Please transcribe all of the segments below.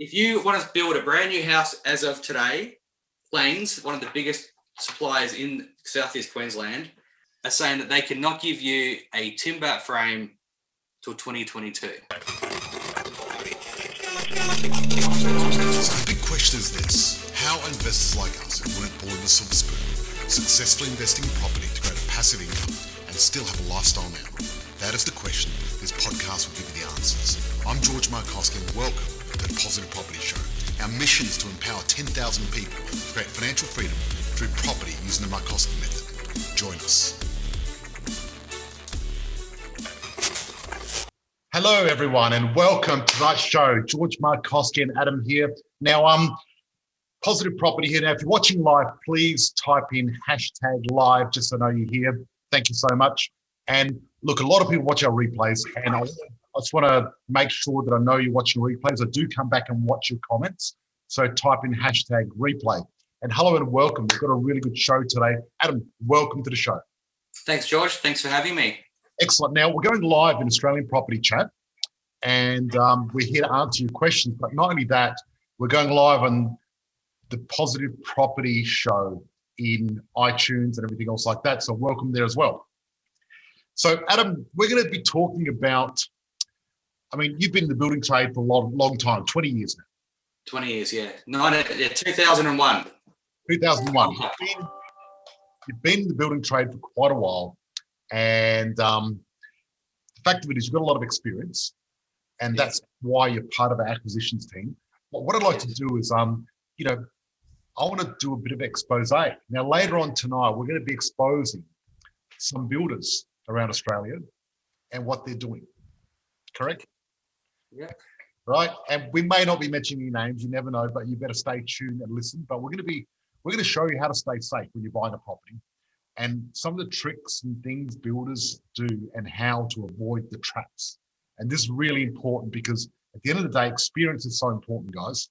if you want to build a brand new house as of today, Langs, one of the biggest suppliers in southeast Queensland, are saying that they cannot give you a timber frame till 2022. So the big question is this: How investors like us who weren't born with silver spoon successfully investing in property to create a passive income and still have a lifestyle now? That is the question. This podcast will give you the answers. I'm George Markowski and welcome the Positive Property Show. Our mission is to empower 10,000 people to create financial freedom through property using the Markowski method. Join us. Hello, everyone, and welcome to tonight's show. George Markowski and Adam here. Now, um, positive property here. Now, if you're watching live, please type in hashtag live just so I know you're here. Thank you so much. And look, a lot of people watch our replays, and I, I just want to make sure that I know you're watching replays. I do come back and watch your comments. So type in hashtag replay. And hello and welcome. We've got a really good show today. Adam, welcome to the show. Thanks, George. Thanks for having me. Excellent. Now we're going live in Australian Property Chat, and um, we're here to answer your questions. But not only that, we're going live on the Positive Property Show in iTunes and everything else like that. So welcome there as well. So Adam, we're going to be talking about. I mean, you've been in the building trade for a long, long time, twenty years now. 20 years, yeah. Nine, yeah 2001. 2001. You've been, you've been in the building trade for quite a while, and um, the fact of it is, you've got a lot of experience, and Yeah. that's why you're part of our acquisitions team. But what I'd like to do is, um, you know, I want to do a bit of expose. Now, later on tonight, we're going to be exposing some builders around Australia and what they're doing. Correct? Yeah. Right. And we may not be mentioning names, you never know, but you better stay tuned and listen. But we're going to be we're going to show you how to stay safe when you're buying a property and some of the tricks and things builders do and how to avoid the traps. And this is really important because at the end of the day, experience is so important, guys.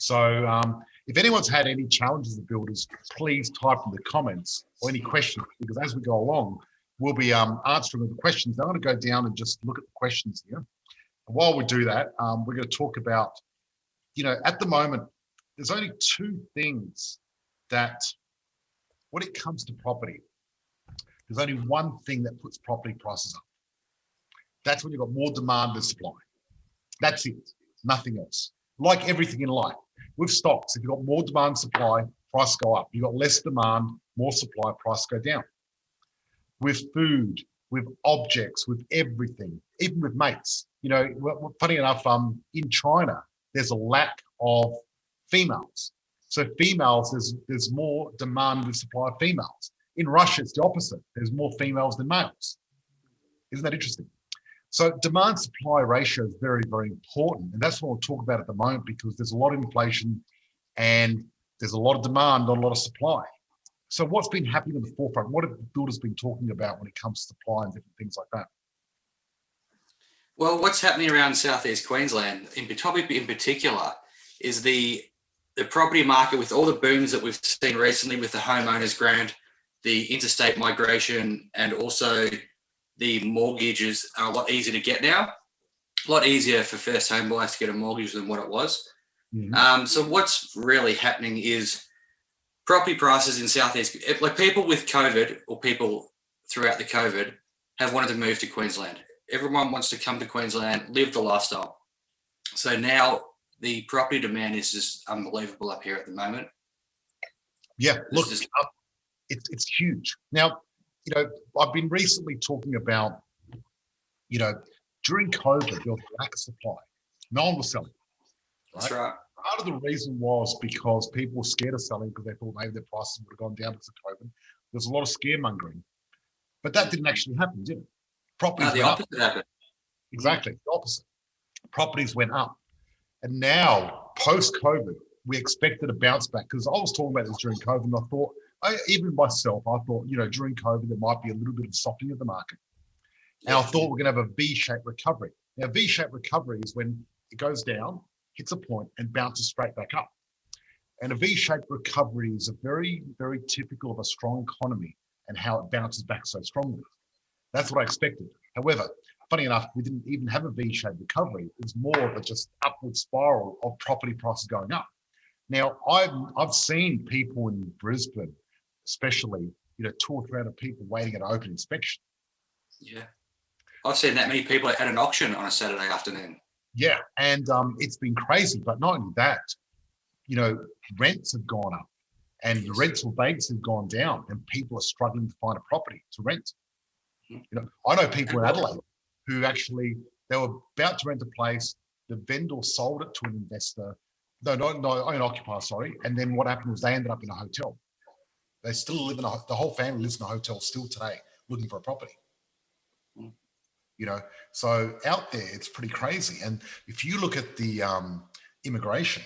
So um, if anyone's had any challenges with builders, please type in the comments or any questions because as we go along, we'll be um, answering the questions. I'm going to go down and just look at the questions here. While we do that, um, we're going to talk about, you know, at the moment, there's only two things that, when it comes to property, there's only one thing that puts property prices up. That's when you've got more demand than supply. That's it, nothing else. Like everything in life, with stocks, if you've got more demand, supply, price go up. You've got less demand, more supply, price go down. With food, with objects, with everything, even with mates. You know, funny enough, um, in China, there's a lack of females. So females, there's there's more demand than supply of females. In Russia, it's the opposite. There's more females than males. Isn't that interesting? So demand supply ratio is very, very important. And that's what we'll talk about at the moment because there's a lot of inflation and there's a lot of demand, not a lot of supply. So what's been happening in the forefront? What have builders been talking about when it comes to supply and different things like that? Well, what's happening around southeast Queensland, in in particular, is the the property market with all the booms that we've seen recently with the homeowners grant, the interstate migration, and also the mortgages are a lot easier to get now. A lot easier for first home buyers to get a mortgage than what it was. Um, so what's really happening is property prices in southeast, like people with COVID or people throughout the COVID have wanted to move to Queensland. Everyone wants to come to Queensland, live the lifestyle. So now the property demand is just unbelievable up here at the moment. Yeah, It's look, just- uh, it's it's huge. Now, you know, I've been recently talking about, you know, during COVID, there was a lack of supply. No one was selling. That's right. Part of the reason was because people were scared of selling because they thought maybe their prices would have gone down because of COVID. There's a lot of scaremongering, but that didn't actually happen, did it? Properties No, the went up. opposite happened. Exactly, the opposite. Properties went up. And now, post COVID, we expected a bounce back because I was talking about this during COVID and I thought, I, even myself, I thought, you know, during COVID, there might be a little bit of softening of the market. And I thought we're going to have a V shaped recovery. Now, V shaped recovery is when it goes down, hits a point, and bounces straight back up. And a V shaped recovery is a very, very typical of a strong economy and how it bounces back so strongly. That's what I expected. However, funny enough, we didn't even have a V-shaped recovery. It was more of a just upward spiral of property prices going up. Now, I've I've seen people in Brisbane, especially, you know, two or three hundred people waiting at an open inspection. Yeah. I've seen that many people at an auction on a Saturday afternoon. Yeah, and um, it's been crazy. But not only that, you know, rents have gone up, and the rental banks have gone down, and people are struggling to find a property to rent. You know, I know people in Adelaide who actually they were about to rent a place. The vendor sold it to an investor. No, no, no, an occupier, sorry. And then what happened was they ended up in a hotel. They still live in a the whole family lives in a hotel still today, looking for a property. Hmm. You know, so out there it's pretty crazy. And if you look at the um, immigration,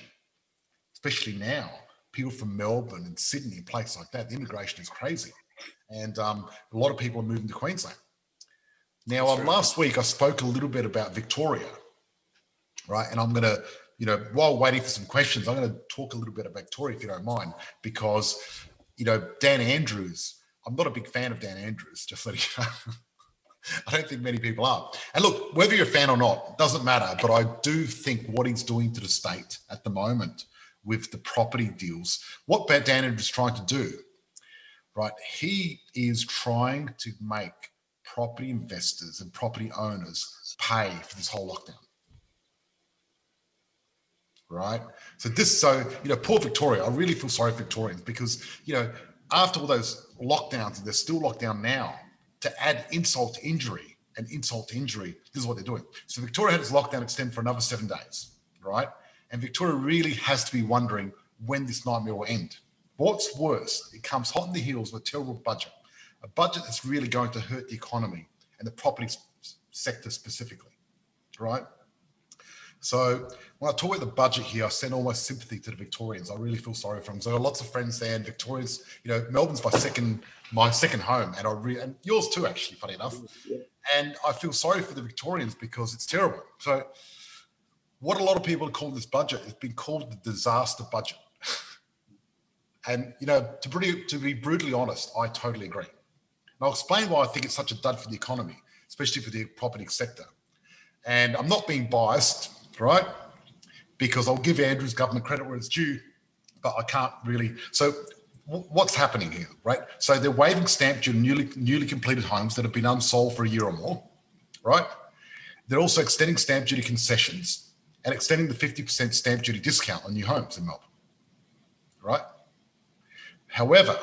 especially now, people from Melbourne and Sydney, places like that, the immigration is crazy. And um, a lot of people are moving to Queensland. Now, um, last week I spoke a little bit about Victoria, right? And I'm going to, you know, while waiting for some questions, I'm going to talk a little bit about Victoria, if you don't mind, because, you know, Dan Andrews, I'm not a big fan of Dan Andrews, just letting you know. I don't think many people are. And look, whether you're a fan or not, doesn't matter. But I do think what he's doing to the state at the moment with the property deals, what Dan Andrews is trying to do, right? He is trying to make property investors and property owners pay for this whole lockdown. Right. So this, so you know, poor Victoria. I really feel sorry for Victorians because you know, after all those lockdowns, and they're still locked down now. To add insult to injury and insult to injury, this is what they're doing. So Victoria had its lockdown extend for another seven days, right? And Victoria really has to be wondering when this nightmare will end. What's worse, it comes hot in the heels with a terrible budget, a budget that's really going to hurt the economy and the property sector specifically, right? So when I talk about the budget here, I send all my sympathy to the Victorians. I really feel sorry for them. So I got lots of friends there, and Victoria's, you know, Melbourne's my second, my second home, and I really, and yours too, actually, funny enough. And I feel sorry for the Victorians because it's terrible. So what a lot of people call this budget it's been called the disaster budget. and you know, to be to be brutally honest, I totally agree. And I'll explain why I think it's such a dud for the economy, especially for the property sector. And I'm not being biased, right? Because I'll give Andrew's government credit where it's due, but I can't really. So w- what's happening here, right? So they're waiving stamp duty on newly newly completed homes that have been unsold for a year or more, right? They're also extending stamp duty concessions and extending the 50% stamp duty discount on new homes in Melbourne, right? However,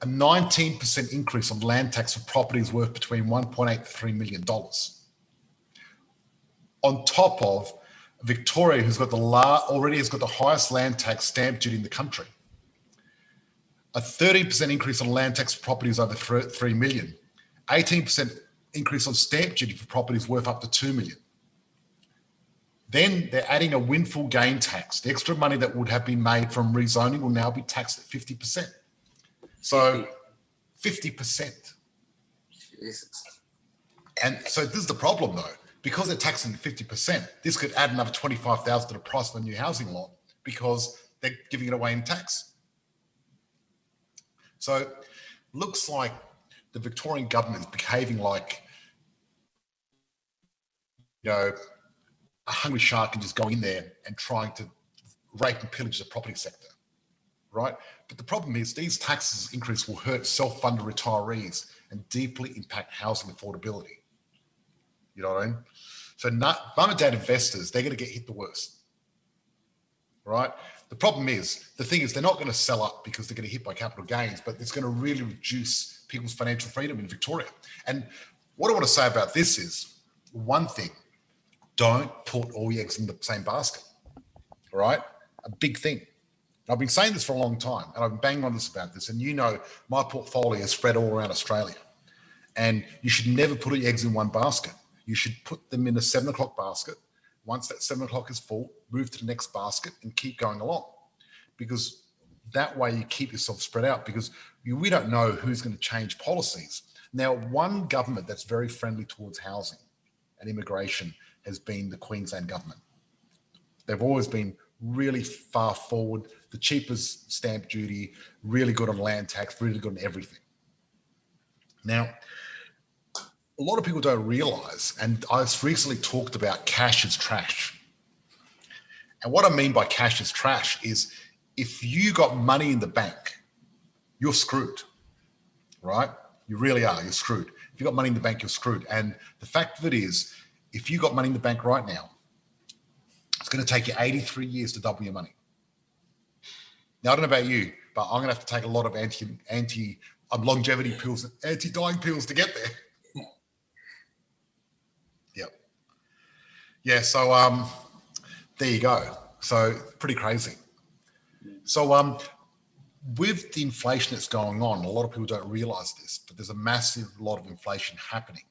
a 19% increase on land tax for properties worth between 1.8 to 3 million dollars. On top of Victoria, who's got the la- already has got the highest land tax stamp duty in the country. A 30% increase on land tax for properties over thre- 3 million. 18% increase on stamp duty for properties worth up to 2 million. Then they're adding a windfall gain tax. The extra money that would have been made from rezoning will now be taxed at 50%. So 50%. Jesus. And so this is the problem though, because they're taxing 50%, this could add another 25,000 to the price of a new housing lot because they're giving it away in tax. So looks like the Victorian government is behaving like, you know, a hungry shark and just going in there and trying to rape and pillage the property sector, right? But the problem is these taxes increase will hurt self-funded retirees and deeply impact housing affordability. You know what I mean? So not, mum and dad investors, they're going to get hit the worst, right? The problem is, the thing is, they're not going to sell up because they're going to hit by capital gains, but it's going to really reduce people's financial freedom in Victoria. And what I want to say about this is one thing: don't put all your eggs in the same basket. All right, a big thing. I've been saying this for a long time, and I've been banging on this about this. And you know, my portfolio is spread all around Australia, and you should never put your eggs in one basket. You should put them in a seven o'clock basket. Once that seven o'clock is full, move to the next basket and keep going along, because that way you keep yourself spread out. Because we don't know who's going to change policies. Now, one government that's very friendly towards housing and immigration has been the Queensland government. They've always been really far forward, the cheapest stamp duty, really good on land tax, really good on everything. Now, a lot of people don't realize, and I've recently talked about cash is trash. And what I mean by cash is trash is if you got money in the bank, you're screwed, right? You really are. You're screwed. If you got money in the bank, you're screwed. And the fact of it is, if you got money in the bank right now, it's going to take you 83 years to double your money. Now, I don't know about you, but I'm going to have to take a lot of anti anti um, longevity pills, anti dying pills to get there. Yep. Yeah. So um, there you go. So pretty crazy. So um, with the inflation that's going on, a lot of people don't realize this, but there's a massive lot of inflation happening.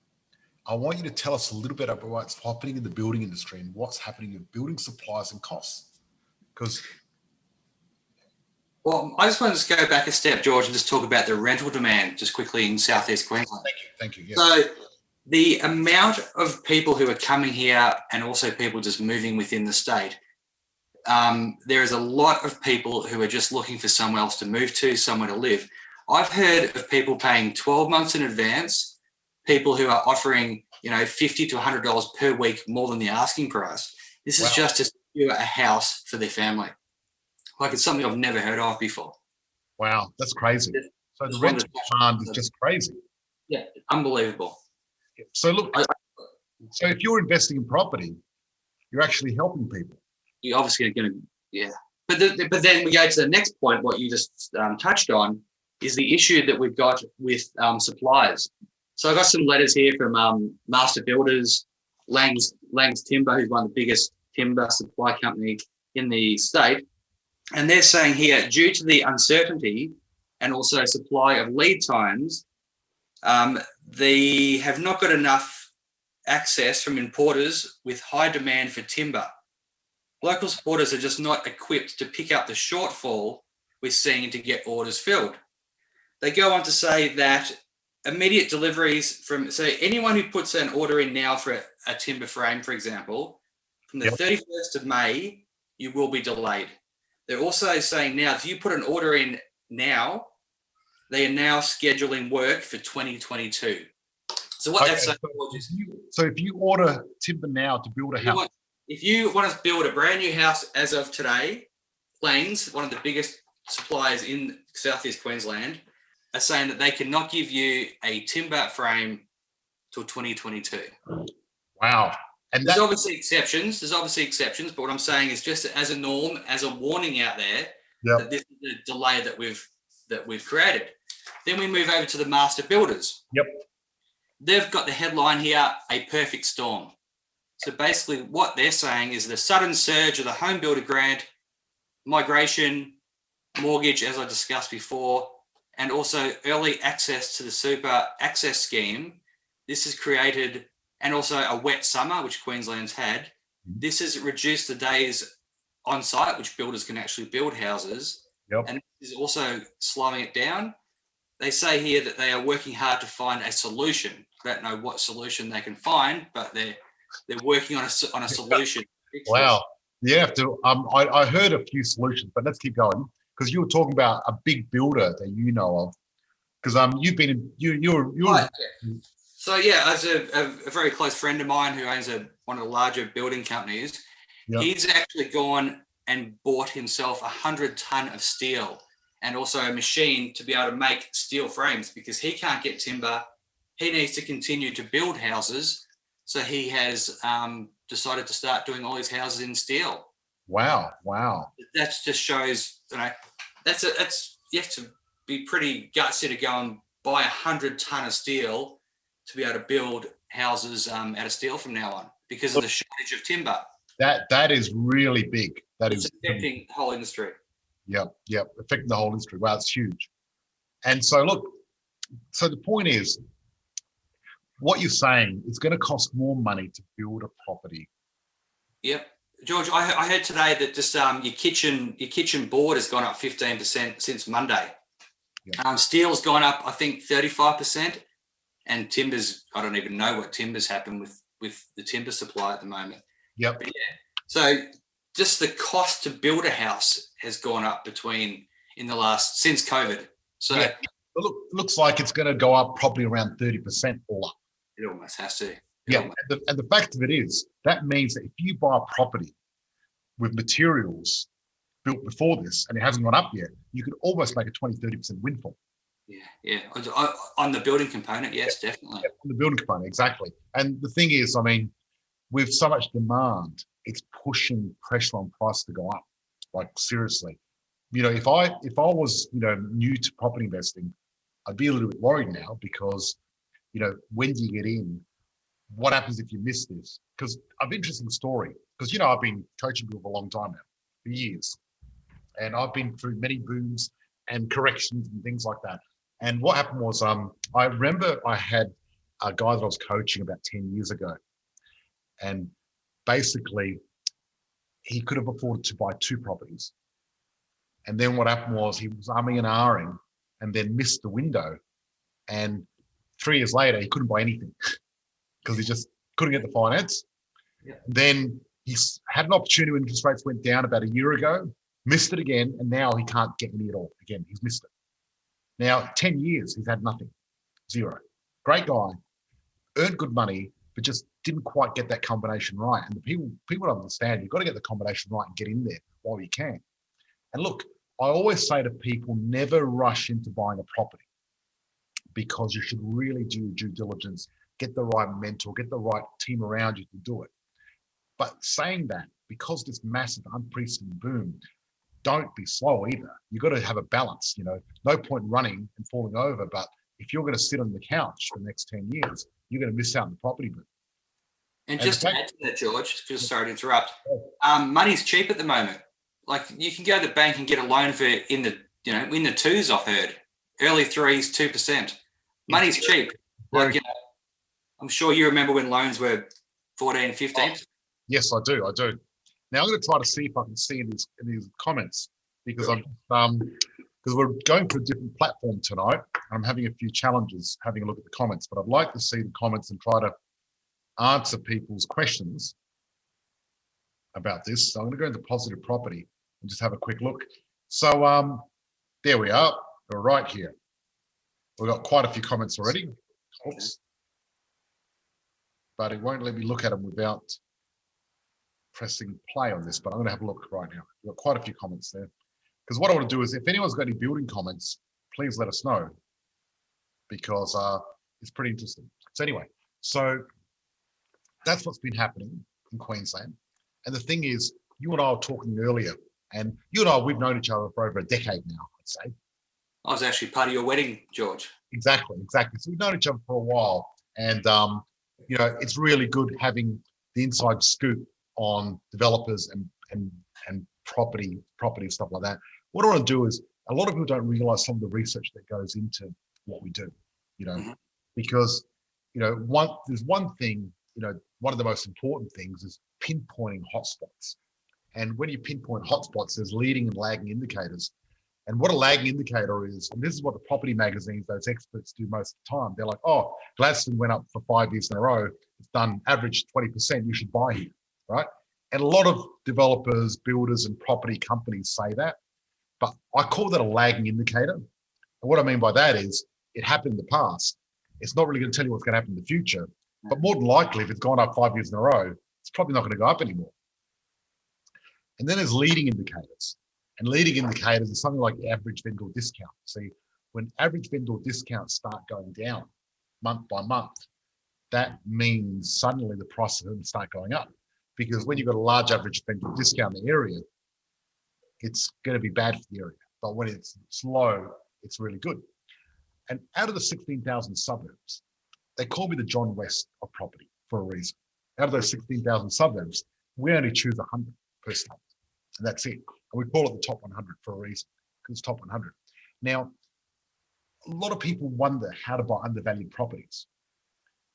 I want you to tell us a little bit about what's happening in the building industry and what's happening with building supplies and costs. Because Well, I just want to go back a step, George, and just talk about the rental demand just quickly in southeast Queensland. thank you, thank you. Yes. So the amount of people who are coming here and also people just moving within the state, um, there is a lot of people who are just looking for somewhere else to move to, somewhere to live. I've heard of people paying 12 months in advance, people who are offering, you know, 50 to $100 per week more than the asking price. This is Wow. just to secure a house for their family. Like it's something I've never heard of before. wow, that's crazy. So the rental demand is just crazy. Yeah, unbelievable. So look, so if you're investing in property, you're actually helping people. you're obviously going to yeah but the, but then we go to the next point what you just um, touched on is the issue that we've got with um, suppliers so i got some letters here from um, master builders lang's lang's timber who's one of the biggest timber supply company in the state and they're saying here due to the uncertainty and also supply of lead times um, they have not got enough access from importers with high demand for timber local supporters are just not equipped to pick up the shortfall we're seeing to get orders filled. They go on to say that immediate deliveries from so anyone who puts an order in now for a, a timber frame, for example, from the Yep. 31st of May, you will be delayed. They're also saying now if you put an order in now, they are now scheduling work for 2022. So what Okay, that's saying so is if you- So if you order timber now to build a house, want- if you want to build a brand new house as of today, Plains, one of the biggest suppliers in southeast Queensland, are saying that they cannot give you a timber frame till 2022. wow. And There's that, obviously exceptions. There's obviously exceptions, but what I'm saying is just as a norm, as a warning out there, Yep. that this is the delay that we've that we've created. Then we move over to the master builders. Yep. They've got the headline here: a perfect storm. So basically, what they're saying is the sudden surge of the home builder grant, migration, mortgage, as I discussed before, and also early access to the super access scheme. This has created, and also a wet summer, which Queensland's had. This has reduced the days on site, which builders can actually build houses. Yep. And this is also slowing it down. They say here that they are working hard to find a solution. I don't know what solution they can find, but they're they're working on a on a solution. wow. You have to. Um, I, I heard a few solutions, but let's keep going because you were talking about a big builder that you know of. Because um, you've been in, you you're you're Right. So yeah, as a, a, a very close friend of mine who owns a one of the larger building companies, Yeah. he's actually gone and bought himself a hundred ton of steel and also a machine to be able to make steel frames because he can't get timber. He needs to continue to build houses, so he has um, decided to start doing all his houses in steel. wow wow. That just shows, you know, that's a that's you have to be pretty gutsy to go and buy a hundred ton of steel to be able to build houses um, out of steel from now on because of the shortage of timber. That that is really big. That It's is affecting the whole industry. Yep, yep, affecting the whole industry. Wow, it's huge. And so, look, so the point is, what you're saying is going to cost more money to build a property. Yep. George, I, I heard today that just um, your kitchen your kitchen board has gone up 15% since Monday. Yeah. Um, steel's gone up, I think, 35%. And timbers, I don't even know what timbers happen with with the timber supply at the moment. Yep. So just the cost to build a house has gone up between in the last since COVID. So Yeah. It look, looks like it's going to go up probably around 30% all up. It almost has to. Yeah, and the, and the fact of it is, that means that if you buy a property with materials built before this and it hasn't gone up yet, you could almost make a 20, 30% windfall yeah, yeah. On- the building component, yes, definitely. on the building component. Exactly. And the thing is, I mean, with so much demand, it's pushing pressure on price to go up. Like seriously, you know, if I if I was you know new to property investing, I'd be a little bit worried now because you know when do you get in? What happens if you miss this? Because I've interesting story. Because you know I've been coaching people for a long time now, for years, and I've been through many booms and corrections and things like that. And what happened was, um, I remember I had a guy that I was coaching about 10 years ago. And basically, he could have afforded to buy two properties. And then what happened was he was umming and ahhing and then missed the window. And three years later, he couldn't buy anything because he just couldn't get the finance. Yeah. Then he's had an opportunity when interest rates went down about a year ago, missed it again, and now he can't get any at all. Again, he's missed it. Now, 10 years, he's had nothing, zero. Great guy, earned good money, but just didn't quite get that combination right. And the people people don't understand you've got to get the combination right and get in there while you can. And look, I always say to people, never rush into buying a property because you should really do due diligence, get the right mentor, get the right team around you to do it. But saying that, because this massive unprecedented boom, don't be slow either. You've got to have a balance. You know, no point running and falling over. But if you're going to sit on the couch for the next 10 years, you're going to miss out on the property boom. And And just to the add to that, George, just sorry to interrupt. Um, money's cheap at the moment. Like you can go to the bank and get a loan for in the you know in the twos. I've heard early threes, two percent. Money's cheap. Like you I'm sure you remember when loans were 14, 15. Yes, I do. I do. Now I'm going to try to see if I can see in these in these comments because I'm um because we're going to a different platform tonight. And I'm having a few challenges having a look at the comments, but I'd like to see the comments and try to answer people's questions about this. So I'm going to go into positive property and just have a quick look. So um there we are. We're right here. We've got quite a few comments already. Oops. But it won't let me look at them without pressing play on this, but I'm going to have a look right now. We've got quite a few comments there. Because what I want to do is, if anyone's got any building comments, please let us know because uh, it's pretty interesting. So, anyway, so that's what's been happening in Queensland. And the thing is, you and I were talking earlier, and you and I, we've known each other for over a decade now, I'd say. I was actually part of your wedding, George. Exactly, exactly. So we've known each other for a while, and um, you know, it's really good having the inside scoop on developers and and and property property stuff like that. What I want to do is a lot of people don't realize some of the research that goes into what we do, you know, Mhm. because you know, one there's one thing, you know, one of the most important things is pinpointing hotspots. And when you pinpoint hotspots, there's leading and lagging indicators. And what a lagging indicator is, and this is what the property magazines, those experts do most of the time. They're like, oh, Gladstone went up for five years in a row. It's done average 20%. You should buy here, right? And a lot of developers, builders, and property companies say that. But I call that a lagging indicator. And what I mean by that is it happened in the past. It's not really going to tell you what's going to happen in the future. But more than likely, if it's gone up five years in a row, it's probably not going to go up anymore. And then there's leading indicators. And leading indicators are something like average vendor discount. See, when average vendor discounts start going down month by month, that means suddenly the price of them start going up. Because when you've got a large average vendor discount in the area, it's going to be bad for the area. But when it's slow, it's really good. And out of the 16,000 suburbs, they call me the John West of property for a reason. Out of those 16,000 suburbs, we only choose 100 per. And that's it. And we call it the top 100 for a reason, because it's top 100. Now, a lot of people wonder how to buy undervalued properties.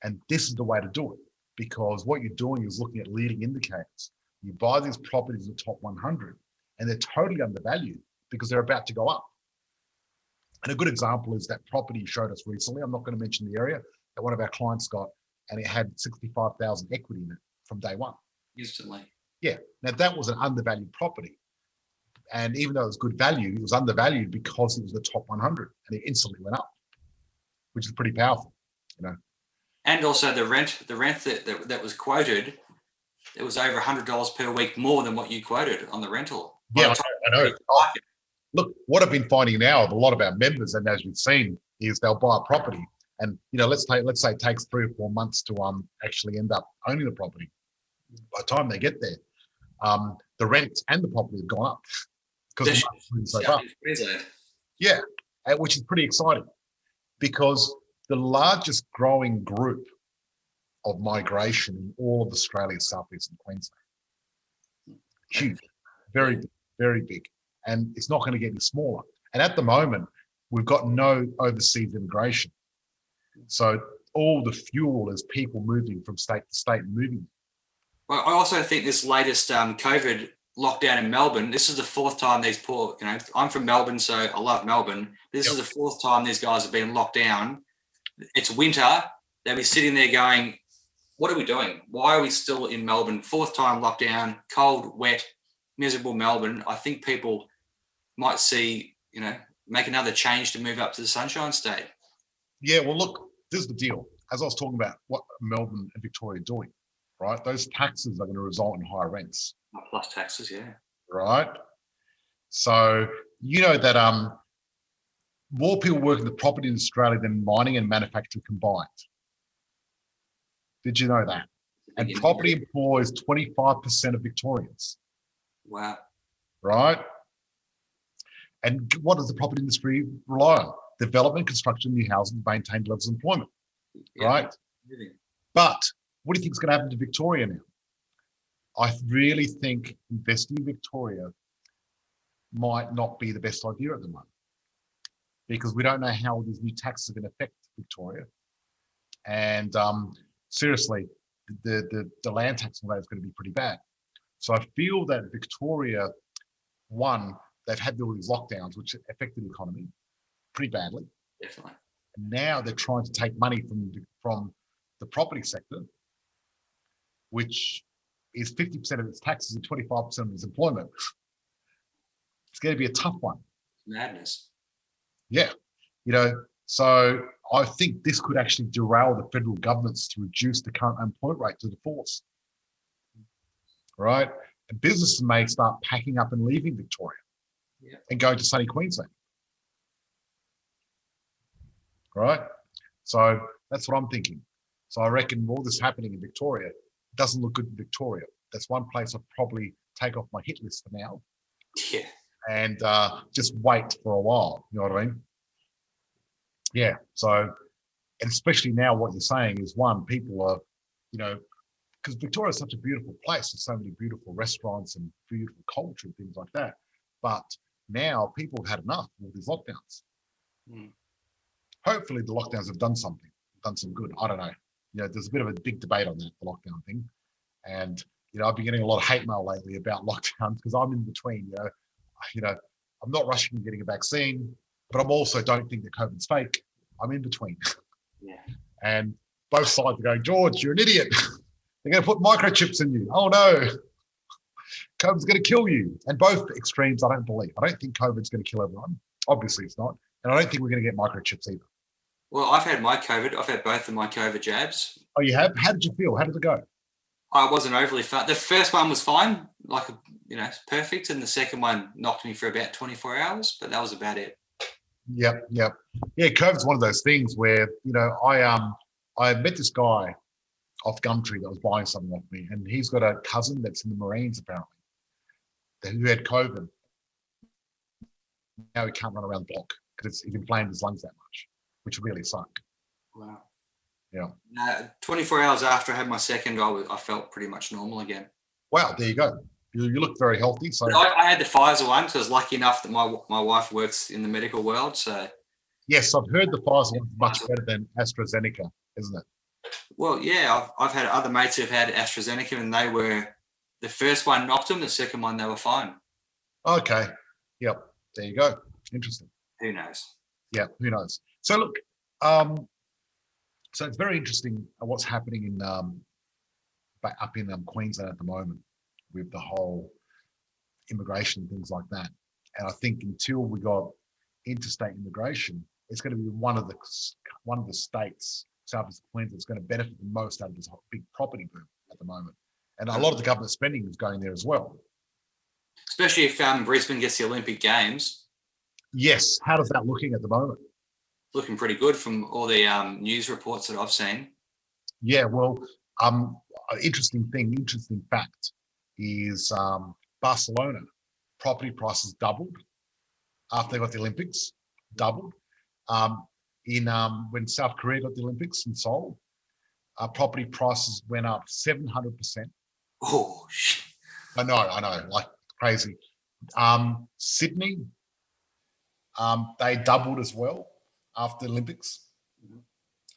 And this is the way to do it, because what you're doing is looking at leading indicators. You buy these properties in the top 100, and they're totally undervalued because they're about to go up. And a good example is that property you showed us recently. I'm not going to mention the area that one of our clients got, and it had 65,000 equity in it from day one. Instantly. Yeah. Now that was an undervalued property, and even though it was good value, it was undervalued because it was the top 100, and it instantly went up, which is pretty powerful. You know. And also the rent, the rent that, that, that was quoted, it was over hundred dollars per week more than what you quoted on the rental. Yeah, I know. I know. Look, what I've been finding now of a lot of our members, and as we've seen, is they'll buy a property, and you know, let's take let's say it takes three or four months to um actually end up owning the property. By the time they get there, um, the rent and the property have gone up because the Especially market's moving so. Yeah, uh, which is pretty exciting because the largest growing group of migration in all of Australia, southeast and Queensland. Huge, very, big, very big, and it's not going to get any smaller. And at the moment, we've got no overseas immigration, so all the fuel is people moving from state to state and moving. Well, I also think this latest um, COVID lockdown in Melbourne, this is the fourth time these poor, you know, I'm from Melbourne, so I love Melbourne. This is the fourth time these guys have been locked down. It's winter. They'll be sitting there going, what are we doing? Why are we still in Melbourne? Fourth time lockdown, cold, wet, miserable Melbourne. I think people might see, you know, make another change to move up to the Sunshine State. Yeah, well, look, this is the deal. As I was talking about what Melbourne and Victoria are doing, right? Those taxes are going to result in higher rents. Plus taxes, yeah. right? So you know that um more people work in the property in Australia than mining and manufacturing combined. Did you know that? And property employs 25% of Victorians, Wow. right? And what does the property industry rely on? Development, construction, new housing, maintain levels of employment, Yeah. right? Moving. But what do you think is going to happen to Victoria now? I really think investing in Victoria might not be the best idea at the moment because we don't know how these new taxes are going to affect Victoria. And um, seriously, the, the, the land tax on that is going to be pretty bad. So I feel that Victoria, one, they've had all these lockdowns, which affected the economy pretty badly. Definitely. And now they're trying to take money from from the property sector, which is 50% of its taxes and 25% of its employment. It's going to be a tough one. Madness. Yeah. You know, so I think this could actually derail the federal governments to reduce the current unemployment rate to the force. Right? And businesses may start packing up and leaving Victoria Yeah. and going to sunny Queensland. Right? So that's what I'm thinking. So I reckon all this happening in Victoria doesn't look good in Victoria. That's one place I'll probably take off my hit list for now Yeah. and uh, just wait for a while. You know what I mean? Yeah. So, and especially now, what you're saying is one, people are, you know, because Victoria is such a beautiful place. There's so many beautiful restaurants and beautiful culture and things like that. But now people have had enough of all these lockdowns. Mm. Hopefully, the lockdowns have done something, done some good. I don't know. You know, there's a bit of a big debate on that, the lockdown thing. And, you know, I've been getting a lot of hate mail lately about lockdowns because I'm in between, you know, you know, I'm not rushing to getting a vaccine, but I'm also don't think that COVID's fake. I'm in between. Yeah. And both sides are going, George, you're an idiot. They're going to put microchips in you. Oh no. COVID's going to kill you. And both extremes, I don't believe. I don't think COVID's going to kill everyone. Obviously, it's not. And I don't think we're going to get microchips either. Well, I've had my COVID. I've had both of my COVID jabs. Oh, you have? How did you feel? How did it go? I wasn't overly fat. The first one was fine, like you know, perfect, and the second one knocked me for about 24 hours, but that was about it. Yep, yep. Yeah, COVID's one of those things where, you know, I um I met this guy off Gumtree that was buying something off me, and he's got a cousin that's in the Marines apparently, that who had COVID. Now he can't run around the block because he's inflamed his lungs that which really sucked. Wow. Yeah. Uh, 24 hours after I had my second, I, was, I felt pretty much normal again. Wow, there you go. You, you look very healthy. So I, I had the Pfizer one, because I was lucky enough that my my wife works in the medical world. So, yes, I've heard the Pfizer one's much better than AstraZeneca, isn't it? well, yeah, I've, I've had other mates who've had AstraZeneca, and they were the first one knocked them, the second one they were fine. Okay. Yep. There you go. Interesting. Who knows? yeah, who knows? So look, um, so it's very interesting uh, what's happening in um, back up in um, Queensland at the moment with the whole immigration and things like that. And I think until we got interstate immigration, it's going to be one of the one of the states Southeast Queensland that's going to benefit the most out of this big property boom at the moment. And a lot of the government spending is going there as well. Especially if um, Brisbane gets the Olympic Games, Yes. How does that looking at the moment? Looking pretty good from all the um, news reports that I've seen. Yeah, well, um, interesting thing, interesting fact is um, Barcelona property prices doubled after they got the Olympics, doubled. Um, in um, when South Korea got the Olympics in Seoul, uh, property prices went up seven hundred percent. Oh, sh- I know, I know, like crazy. Um, Sydney, um, they doubled as well after the Olympics.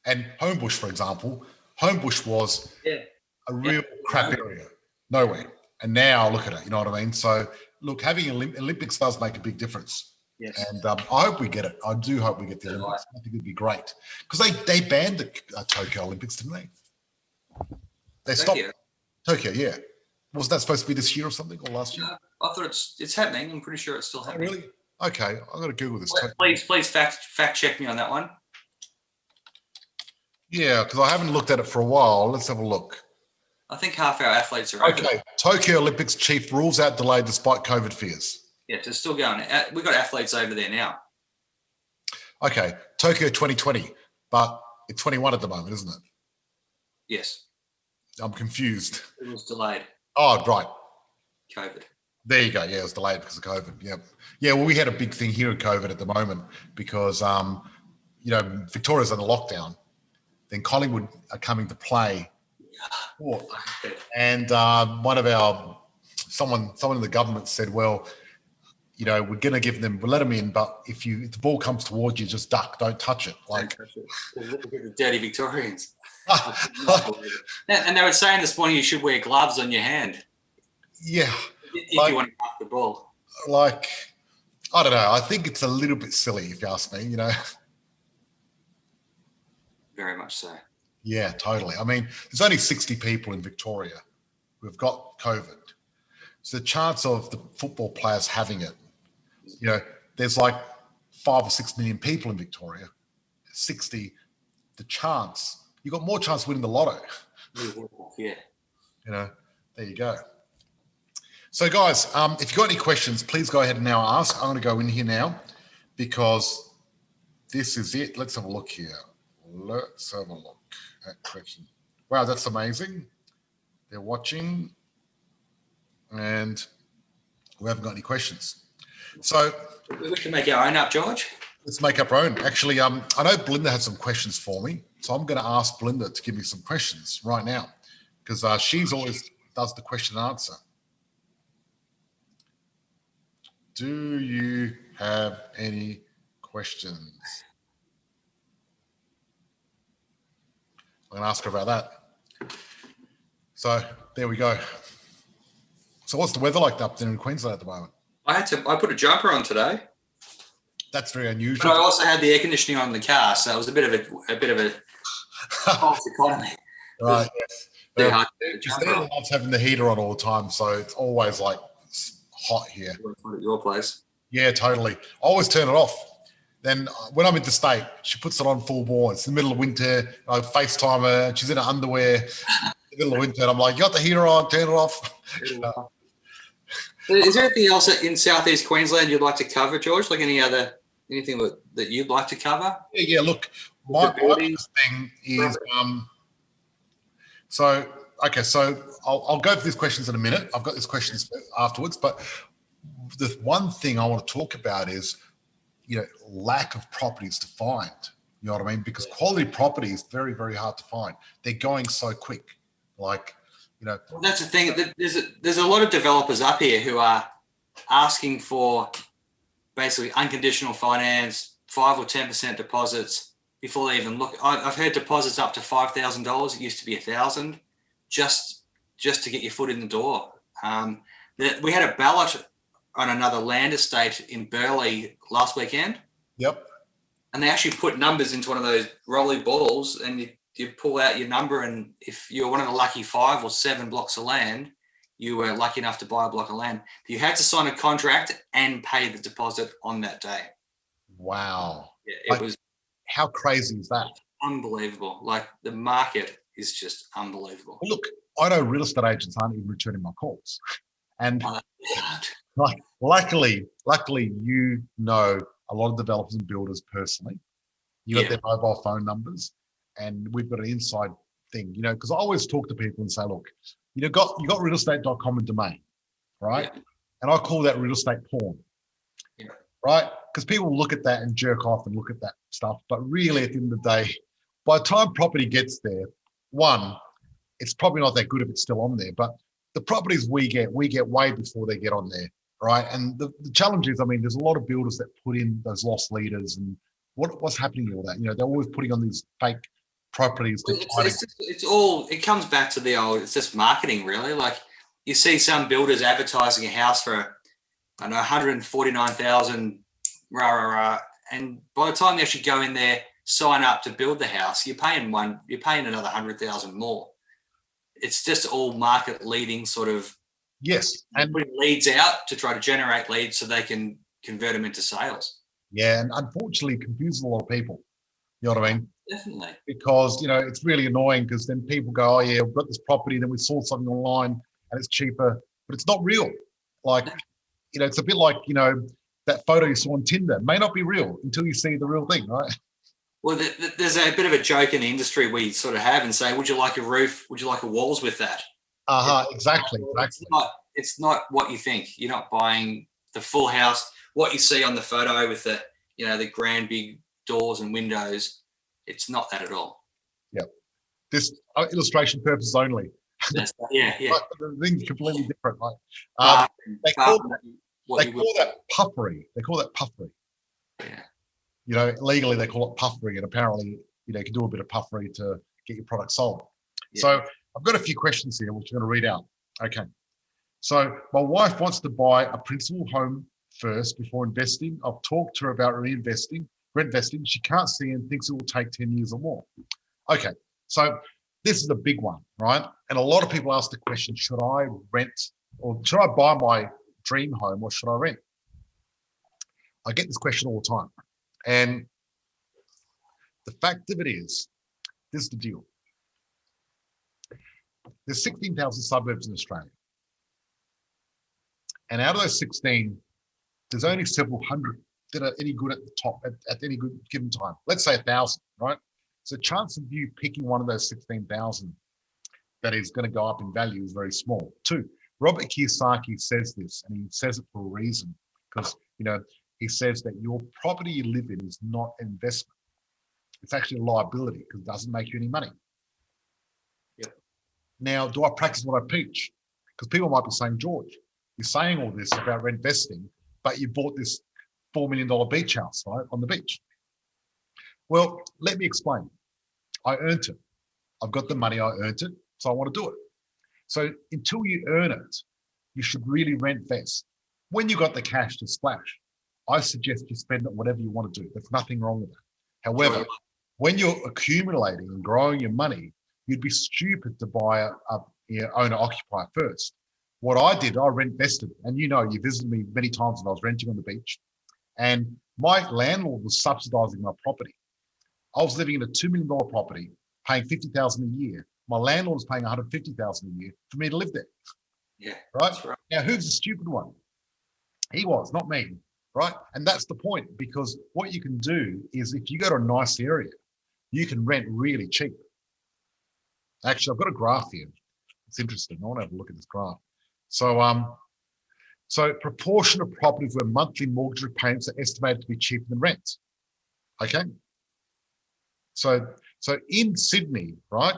And Homebush, for example, Homebush was Yeah. a real crap area, nowhere. And now look at it, you know what I mean? So, look, having Olymp- Olympics does make a big difference. yes. And um, I hope we get it. I do hope we get the Yeah, Olympics. I think it'd be great because they they banned the uh, Tokyo Olympics, didn't they? They stopped you. Tokyo. Yeah, Wasn't that supposed to be this year or something or last year? No, I thought it's it's happening. I'm pretty sure it's still Oh, happening. really? Okay, I'm gonna Google this. Please- Please, fact fact check me on that one. Yeah, because I haven't looked at it for a while. Let's have a look. I think half our athletes are over. Okay, Tokyo Olympics chief rules out delay despite COVID fears. Yeah, it's still going. Uh, We've got athletes over there now. Okay, Tokyo 2020, but it's 21 at the moment, isn't it? Yes, I'm confused. it was delayed. Oh, right. COVID. There you go. Yeah, it was delayed because of COVID. Yeah. Yeah. Well, we had a big thing here in COVID at the moment because, um, you know, Victoria's under lockdown. Then Collingwood are coming to play. And uh, one of our, someone, someone in the government said, well, you know, we're going to give them, we'll let them in, but if you, if the ball comes towards you, just duck, don't touch it. Like, the dirty Victorians. And they were saying this morning you should wear gloves on your hand yeah, if Like- you want to mark the ball. like, I don't know. I think it's a little bit silly if you ask me, you know. Very much so. Yeah, totally. I mean, there's only 60 people in Victoria who've got COVID. So the chance of the football players having it, you know, there's like five or six million people in Victoria. 60, the chance, you've got more chance of winning the lotto. Yeah. You know, there you go. So, guys, um, if you've got any questions, please go ahead and now ask. I'm going to go in here now because this is it. Let's have a look here. Let's have a look at question. Wow, that's amazing. They're watching and we haven't got any questions. So, We can make our own up, George. let's make up our own. Actually, um, I know Belinda had some questions for me, so I'm going to ask Belinda to give me some questions right now because uh, she's always does the question and answer. Do you have any questions? I'm going to ask her about that. So there we go. So what's the weather like up there in Queensland at the moment? I had to. I put a jumper on today, That's very unusual. but I also had the air conditioning on in the car, so it was a bit of a, a bit of a false economy. right. Too Yeah. Um, hard to put a jumper Christina on. loves having the heater on all the time, so it's always like hot here. your place. Yeah, totally. I always turn it off. Then uh, when I'm in the state, she puts it on full bore. It's the middle of winter. I FaceTime her. She's in her underwear. in the middle of winter, and I'm like, "You got the heater on? Turn it off." Is there anything else in Southeast Queensland you'd like to cover, George? Like any other anything that, you'd like to cover? Yeah, yeah. Look, my, my thing is um. So okay, so I'll, I'll go for these questions in a minute. I've got these questions afterwards, but the one thing I want to talk about is, you know, lack of properties to find. You know what I mean? Because quality property is very, very hard to find. They're going so quick. Like, you know, Well, that's the thing. There's a, there's a lot of developers up here who are asking for basically unconditional finance, five or ten percent deposits before they even look. I- I've heard deposits up to five thousand dollars. It used to be a thousand, just just to get your foot in the door. Um, the, we had a ballot on another land estate in Burleigh last weekend, yep, and they actually put numbers into one of those rolly balls, and you, you pull out your number, and if you're one of the lucky five or seven blocks of land, you were lucky enough to buy a block of land. You had to sign a contract and pay the deposit on that day. wow. Yeah, it Like- was How crazy is that? unbelievable. Like the market is just unbelievable. Look, I know real estate agents aren't even returning my calls, and Uh, like luckily, luckily you know a lot of developers and builders personally. You got Yeah. their mobile phone numbers, and we've got an inside thing, you know, because I always talk to people and say, look, you know, got you got realestate.com and domain, right? And I call that real estate porn. Yeah. Right? Because people look at that and jerk off and look at that stuff. But really, at the end of the day, by the time property gets there, one, it's probably not that good if it's still on there. But the properties we get, we get way before they get on there. Right. And the, the challenge is, I mean, there's a lot of builders that put in those loss leaders and what what's happening to all that? You know, they're always putting on these fake properties Well, it's, it's, just- it's all it comes back to the old it's just marketing really like you see some builders advertising a house for i don't know 149000 rah rah rah and by the time they actually go in there sign up to build the house you're paying one you're paying another 100000 more it's just all market leading sort of yes. And putting leads out to try to generate leads so they can convert them into sales yeah, and unfortunately confuses a lot of people. You know what I mean? definitely because you know it's really annoying because then people go, oh yeah, we've got this property, then we saw something online and it's cheaper, but it's not real. Like, you know, it's a bit like you know that photo you saw on Tinder may not be real until you see the real thing, right? Well, th- th- there's a bit of a joke in the industry we sort of have and say, "Would you like a roof? Would you like a walls with that?" Uh huh. Exactly. It's not. It's not what you think. You're not buying the full house. What you see on the photo with the, you know, the grand big doors and windows. It's not that at all. Yeah. This uh, illustration purposes only. That's- yeah, yeah. But the thing's completely different, right? Um, from- they call what they call that puffery. They call that puffery. yeah. You know, legally they call it puffery, and apparently, you know, you can do a bit of puffery to get your product sold. Yeah. So I've got a few questions here, which I'm going to read out. Okay. So my wife wants to buy a principal home first before investing. I've talked to her about reinvesting, reinvesting. She can't see and thinks it will take 10 years or more. Okay. So this is a big one, right? And a lot of people ask the question, should I rent or should I buy my dream home or should I rent? I get this question all the time. And the fact of it is, this is the deal. There's 16,000 suburbs in Australia. And out of those 16, there's only several hundred that are any good at the top at, at any good given time. Let's say a thousand, right? So chance of you picking one of those 16,000 that is going to go up in value is very small. Two, Robert Kiyosaki says this, and he says it for a reason, because you know he says that your property you live in is not an investment; it's actually a liability because it doesn't make you any money. Yep. Now, do I practice what I preach? Because people might be saying, George, you're saying all this about investing, but you bought this four million dollar beach house, right, on the beach. Well, let me explain. I earned it. I've got the money. I earned it, so I want to do it. So until you earn it, you should really rent vest. When you got the cash to splash, I suggest you spend it whatever you want to do. There's nothing wrong with that. However, when you're accumulating and growing your money, you'd be stupid to buy a, a you know, owner occupier first. What I did, I rent vested, and you know, you visited me many times when I was renting on the beach, and my landlord was subsidizing my property. I was living in a two million dollar property, paying fifty thousand a year. My landlord was paying one hundred fifty thousand a year for me to live there. Yeah, Right right. now, who's the stupid one? He was, not me. Right, and that's the point because what you can do is if you go to a nice area, you can rent really cheap. Actually, I've got a graph here. It's interesting. I want to have a look at this graph. So, um, so proportion of properties where monthly mortgage repayments are estimated to be cheaper than rent. Okay. So, so in Sydney, right,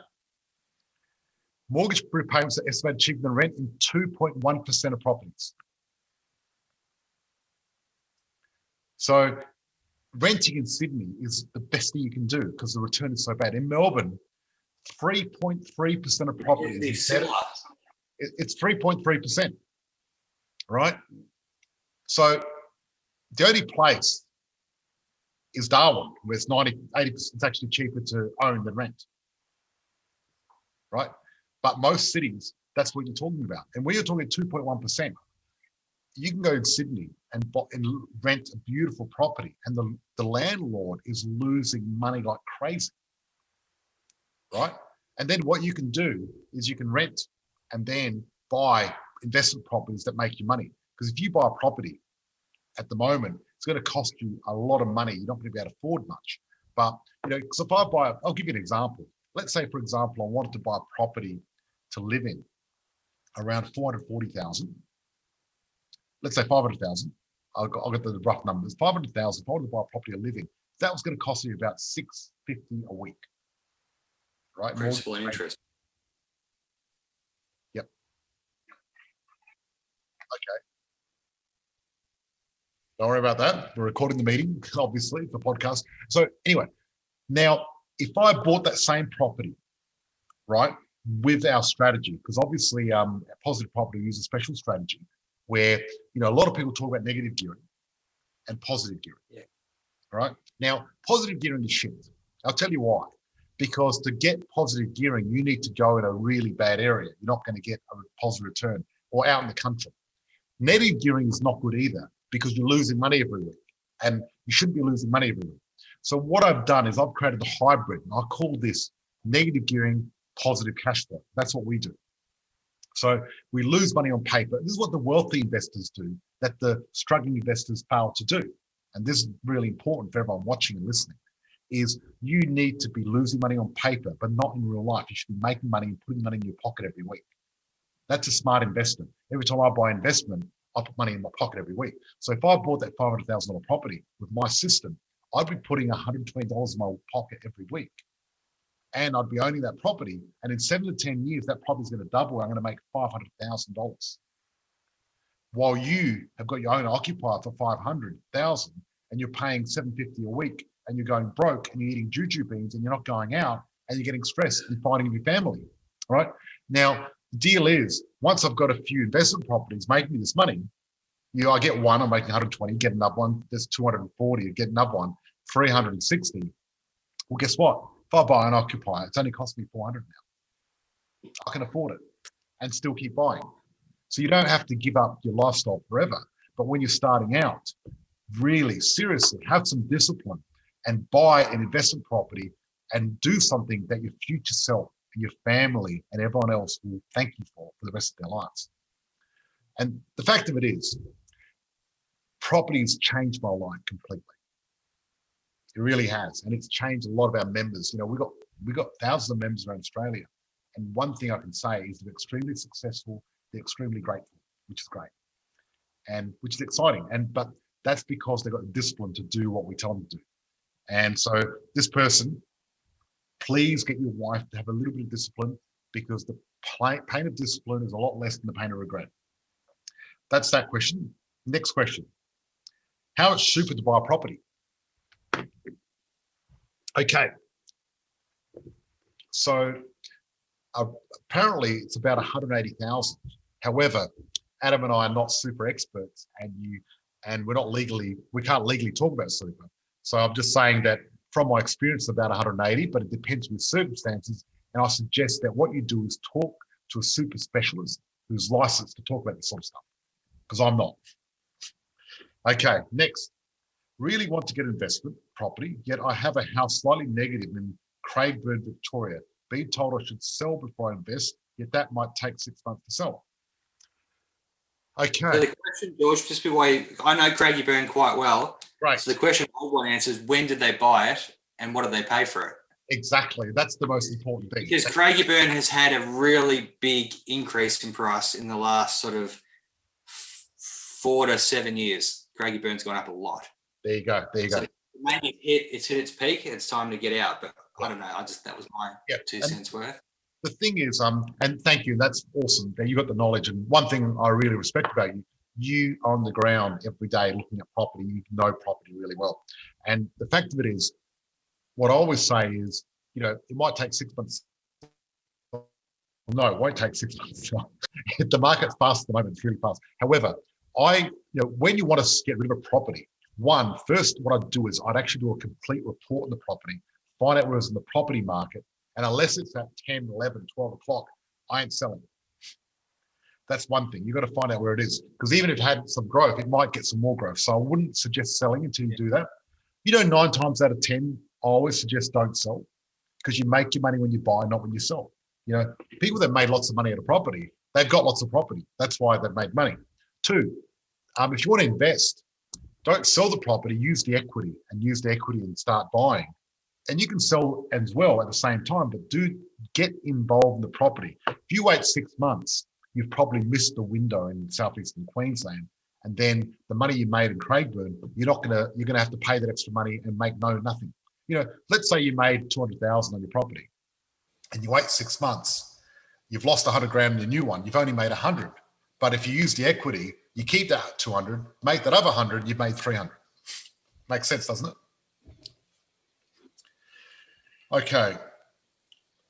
mortgage repayments are estimated cheaper than rent in 2.1% of properties. So, renting in Sydney is the best thing you can do because the return is so bad. In Melbourne, 3.3% of properties It's is better- similar. it- it's 3.3%. Right? So the only place is Darwin, where it's 90, 80%, it's actually cheaper to own than rent. Right? But most cities, that's what you're talking about. And when you're talking 2.1%, you can go to Sydney and, and rent a beautiful property, and the, the landlord is losing money like crazy. right? And then what you can do is you can rent and then buy investment properties that make you money. Because if you buy a property at the moment, it's going to cost you a lot of money. You're not going to be able to afford much. But you know, because if I buy, I'll give you an example. Let's say, for example, I wanted to buy a property to live in around 440,000. Let's say 500,000. I'll, I'll get the rough numbers. 500,000. If I wanted to buy a property to living, that was going to cost me about 650 a week. Right? Principal and interest. Yep. Okay. Don't worry about that. We're recording the meeting, obviously, for podcast. So anyway, now if I bought that same property, right, with our strategy, because obviously um, positive property uses a special strategy where you know a lot of people talk about negative gearing and positive gearing. Yeah. Right now, positive gearing is shit. I'll tell you why. Because to get positive gearing, you need to go in a really bad area. You're not going to get a positive return or out in the country. Negative gearing is not good either because you're losing money every week and you shouldn't be losing money every week. So what I've done is I've created a hybrid and I call this negative gearing positive cash flow. That's what we do. So we lose money on paper. This is what the wealthy investors do that the struggling investors fail to do. And this is really important for everyone watching and listening is you need to be losing money on paper, but not in real life. You should be making money and putting money in your pocket every week. That's a smart investment. Every time I buy investment, I put money in my pocket every week. So if I bought that $500,000 property with my system, I'd be putting $120 in my pocket every week. And I'd be owning that property. And in seven to 10 years, that property is going to double. I'm going to make $500,000. While you have got your own occupier for 500,000 and you're paying 750 a week and you're going broke and you're eating juju beans and you're not going out and you're getting stressed and fighting with your family. Right. Now, the deal is once I've got a few investment properties making me this money, you know, I get one, I'm making 120, get another one, there's 240, get another one, 360. Well, guess what? I buy an occupier, it's only cost me 400 now. I can afford it and still keep buying. So you don't have to give up your lifestyle forever. But when you're starting out, really seriously have some discipline and buy an investment property and do something that your future self and your family and everyone else will thank you for for the rest of their lives. And the fact of it is, property's changed my life completely. It really has, and it's changed a lot of our members. You know, we got we got thousands of members around Australia, and one thing I can say is they're extremely successful. They're extremely grateful, which is great, and which is exciting. And but that's because they've got the discipline to do what we tell them to do. And so this person, please get your wife to have a little bit of discipline because the pain of discipline is a lot less than the pain of regret. That's that question. Next question. How much super to buy a property? Okay. So uh, apparently it's about 180,000. However, Adam and I are not super experts and you and we're not legally we can't legally talk about super. So I'm just saying that from my experience, about 180, but it depends with circumstances. And I suggest that what you do is talk to a super specialist who's licensed to talk about this sort of stuff, because I'm not. Okay, next. Really want to get investment property, yet I have a house slightly negative in Craigieburn, Victoria. Being told I should sell before I invest, yet that might take six months to sell. Okay. So the question, George, just before I, I know Craigieburn quite well. Right. So the question I want to answer is when did they buy it and what did they pay for it? Exactly. That's the most important thing. Because Craigieburn has had a really big increase in price in the last sort of four to seven years. Craigieburn's gone up a lot. There you go. There you So go. Maybe it hit, it's hit its peak. It's time to get out. But I don't know. I just that was my Yeah. two And- cents worth. the thing is, um, and thank you. That's awesome that you got the knowledge. And one thing I really respect about you, you on the ground every day looking at property, you know property really well. And the fact of it is, what I always say is, you know, it might take six months. No, it won't take six months. the market's fast at the moment; it's really fast. However, I, you know, when you want to get rid of a property, one first, what I'd do is I'd actually do a complete report on the property, find out where it's in the property market, and unless it's at 10, 11, 12 o'clock, I ain't selling it. That's one thing. You've got to find out where it is. Because even if it had some growth, it might get some more growth. So I wouldn't suggest selling until you do that. You know, nine times out of 10, I always suggest don't sell. because you make your money when you buy, not when you sell. You know, people that made lots of money at a property, they've got lots of property. That's why they've made money. Two, um, if you want to invest, don't sell the property, use the equity and use the equity and start buying. And you can sell as well at the same time, but do get involved in the property. If you wait six months, you've probably missed the window in southeastern Queensland. And then the money you made in Craigieburn, you're not gonna you're gonna have to pay that extra money and make no nothing. You know, let's say you made two hundred thousand on your property, and you wait six months, you've lost hundred grand in your new one. You've only made hundred. But if you use the equity, you keep that 200, make that other 100, you've made 300. Makes sense, doesn't it? Okay.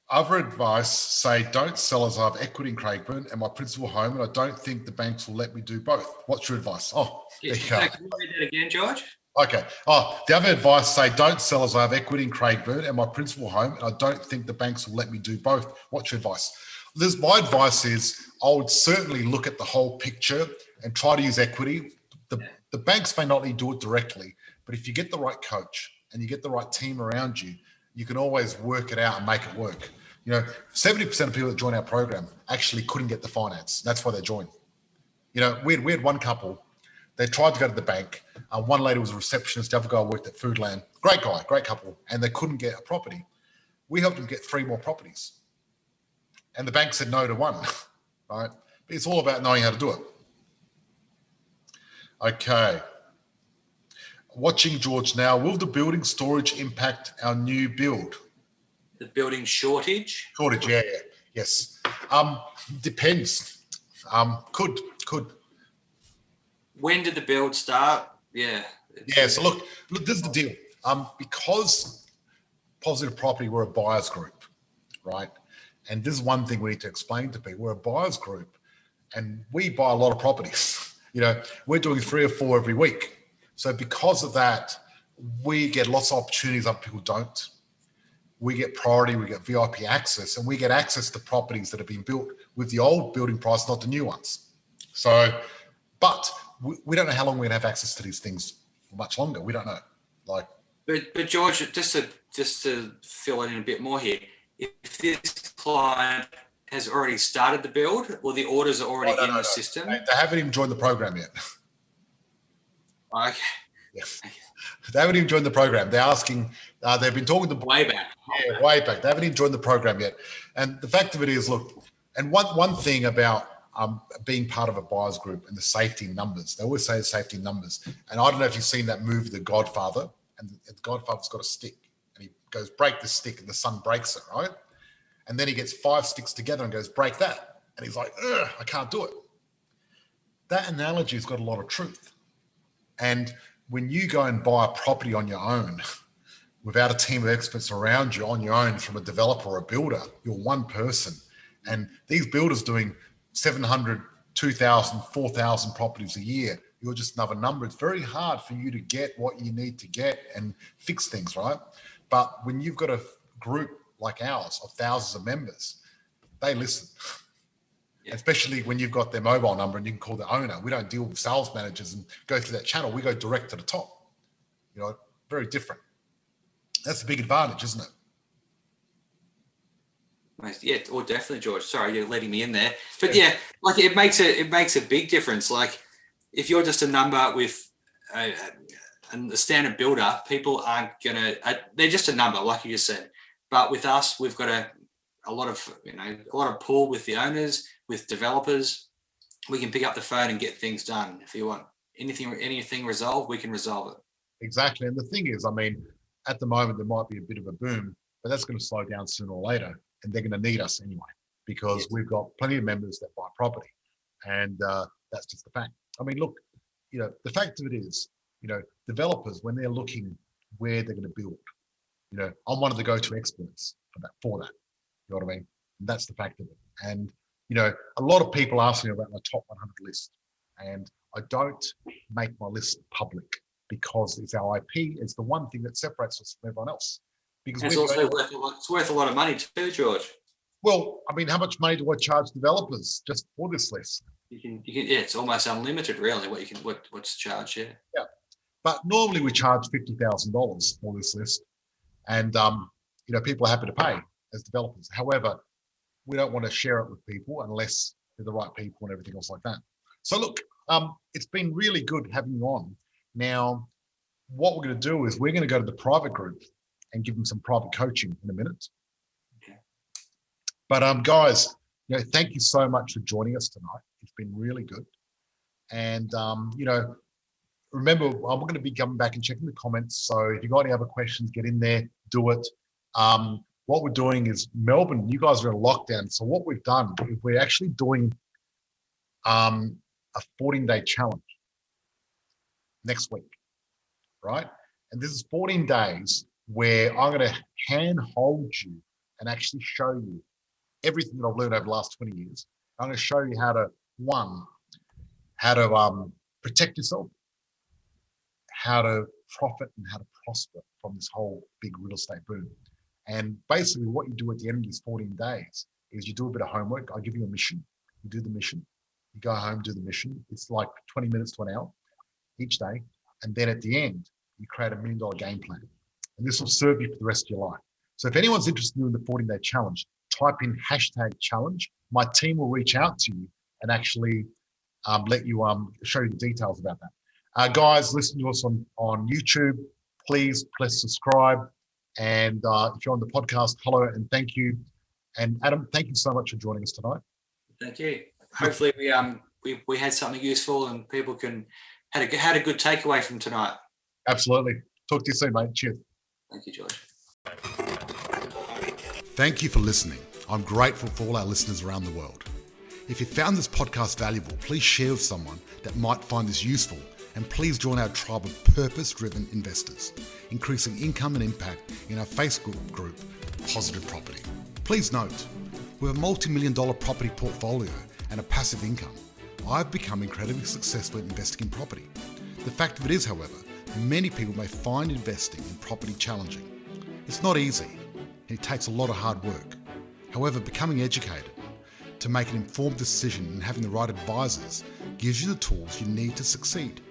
Other advice say don't sell as I have equity in Craigieburn and my principal home, and I don't think the banks will let me do both. What's your advice? Oh, there you go. Can you read that again, George? Okay. Oh, the other advice say don't sell as I have equity in Craigieburn and my principal home, and I don't think the banks will let me do both. What's your advice? This my advice is I would certainly look at the whole picture and try to use equity. The, the banks may not need to do it directly, but if you get the right coach and you get the right team around you, you can always work it out and make it work. You know, 70% of people that join our program actually couldn't get the finance. That's why they joined. You know, we had, we had one couple, they tried to go to the bank. Uh, one lady was a receptionist, the other guy worked at Foodland. Great guy, great couple, and they couldn't get a property. We helped them get three more properties. And the bank said no to one, right? But it's all about knowing how to do it. Okay. Watching George now. Will the building storage impact our new build? The building shortage. Shortage, yeah, yeah. Yes. Um, depends. Um, could, could. When did the build start? Yeah. Yeah. So look, look, this is the deal. Um, because positive property, we're a buyers group, right? And this is one thing we need to explain to people. We're a buyers group and we buy a lot of properties. You know, we're doing three or four every week. So because of that, we get lots of opportunities other people don't. We get priority, we get VIP access, and we get access to properties that have been built with the old building price, not the new ones. So, but we, we don't know how long we're gonna have access to these things for much longer. We don't know. Like, But but George, just to just to fill it in a bit more here, if this client has already started the build or the orders are already Oh, no, in no, the no. system, they, they haven't even joined the program yet. okay, Yes. They haven't even joined the program. They're asking, uh, they've been talking to way back. Yeah, way back. They haven't even joined the program yet. And the fact of it is, look, and one one thing about um, being part of a buyers group and the safety numbers, they always say the safety numbers. And I don't know if you've seen that movie, The Godfather, and the Godfather's got a stick, and he goes break the stick, and the son breaks it, right? And then he gets five sticks together and goes break that, and he's like, I can't do it. That analogy has got a lot of truth. And when you go and buy a property on your own, without a team of experts around you on your own from a developer or a builder, you're one person. And these builders doing 700, 2,000, 4,000 properties a year, you're just another number. It's very hard for you to get what you need to get and fix things, right? But when you've got a group like ours of thousands of members, they listen. Yeah. Especially when you've got their mobile number and you can call the owner. We don't deal with sales managers and go through that channel. We go direct to the top. You know, very different. That's a big advantage, isn't it? Yeah, or definitely, George. Sorry, you're letting me in there. But yeah, like it makes a it makes a big difference. Like if you're just a number with a, a, a standard builder, people aren't gonna. They're just a number, like you just said. But with us, we've got a a lot of you know a lot of pull with the owners, with developers. We can pick up the phone and get things done. If you want anything anything resolved, we can resolve it. Exactly. And the thing is, I mean, at the moment, there might be a bit of a boom, but that's going to slow down sooner or later. And they're going to need us anyway, because Yes. we've got plenty of members that buy property. And uh, that's just the fact. I mean, look, you know, the fact of it is, you know, developers, when they're looking where they're going to build, you know, I'm one of the go to experts for that, for that. You know what I mean? And that's the fact of it. And, you know, a lot of people ask me about my top 100 list. And I don't make my list public because it's our IP. It's the one thing that separates us from everyone else. Because it's also worth a lot, it's worth a lot of money too, George. well, I mean, how much money do I charge developers just for this list? You can, you can, yeah, it's almost unlimited, really. What you can, what, what's charged, yeah. But normally we charge fifty thousand dollars for this list, and um, you know, people are happy to pay as developers. However, we don't want to share it with people unless they're the right people and everything else like that. So look, um, it's been really good having you on. Now, what we're going to do is we're going to go to the private group and give them some private coaching in a minute. Okay. But um, guys, you know, thank you so much for joining us tonight. It's been really good. And um, you know, remember, I'm going to be coming back and checking the comments. So if you've got any other questions, get in there, do it. Um, what we're doing is Melbourne, you guys are in lockdown. So what we've done is we're actually doing um, a 14 day challenge next week, right? And this is 14 days where I'm going to hand hold you and actually show you everything that I've learned over the last 20 years. I'm going to show you how to, one, how to um, protect yourself, how to profit and how to prosper from this whole big real estate boom. And basically, what you do at the end of these 14 days is you do a bit of homework. I give you a mission. You do the mission. You go home, do the mission. It's like 20 minutes to an hour each day. And then at the end, you create a million dollar game plan. And this will serve you for the rest of your life. So if anyone's interested in the 14 day challenge, type in hashtag challenge. My team will reach out to you and actually um, let you um, show you the details about that. Uh, guys, listen to us on, on YouTube. Please please subscribe. And uh, if you're on the podcast, hello and thank you. And Adam, thank you so much for joining us tonight. Thank you. Hopefully, we um we, we had something useful and people can had a had a good takeaway from tonight. Absolutely. Talk to you soon, mate. Cheers. Thank you, George. Thank you for listening. I'm grateful for all our listeners around the world. If you found this podcast valuable, please share with someone that might find this useful and please join our tribe of purpose driven investors, increasing income and impact in our Facebook group, Positive Property. Please note, with a multi million dollar property portfolio and a passive income, I've become incredibly successful at investing in property. The fact of it is, however, many people may find investing in property challenging. It's not easy, and it takes a lot of hard work. However, becoming educated to make an informed decision and having the right advisors gives you the tools you need to succeed.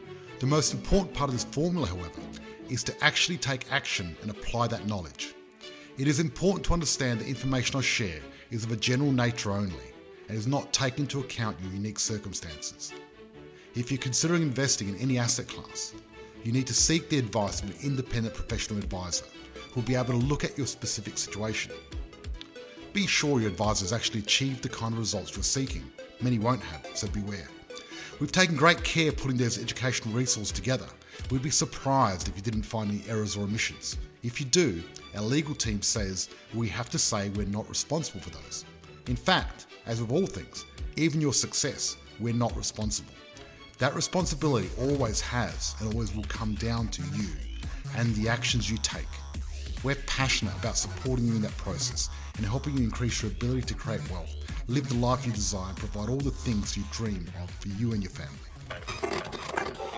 The most important part of this formula, however, is to actually take action and apply that knowledge. It is important to understand the information I share is of a general nature only and is not taking into account your unique circumstances. If you're considering investing in any asset class, you need to seek the advice of an independent professional advisor who will be able to look at your specific situation. Be sure your advisor has actually achieved the kind of results you're seeking. Many won't have, so beware. We've taken great care putting those educational resources together. We'd be surprised if you didn't find any errors or omissions. If you do, our legal team says we have to say we're not responsible for those. In fact, as with all things, even your success, we're not responsible. That responsibility always has and always will come down to you and the actions you take. We're passionate about supporting you in that process and helping you increase your ability to create wealth, live the life you desire, and provide all the things you dream of for you and your family.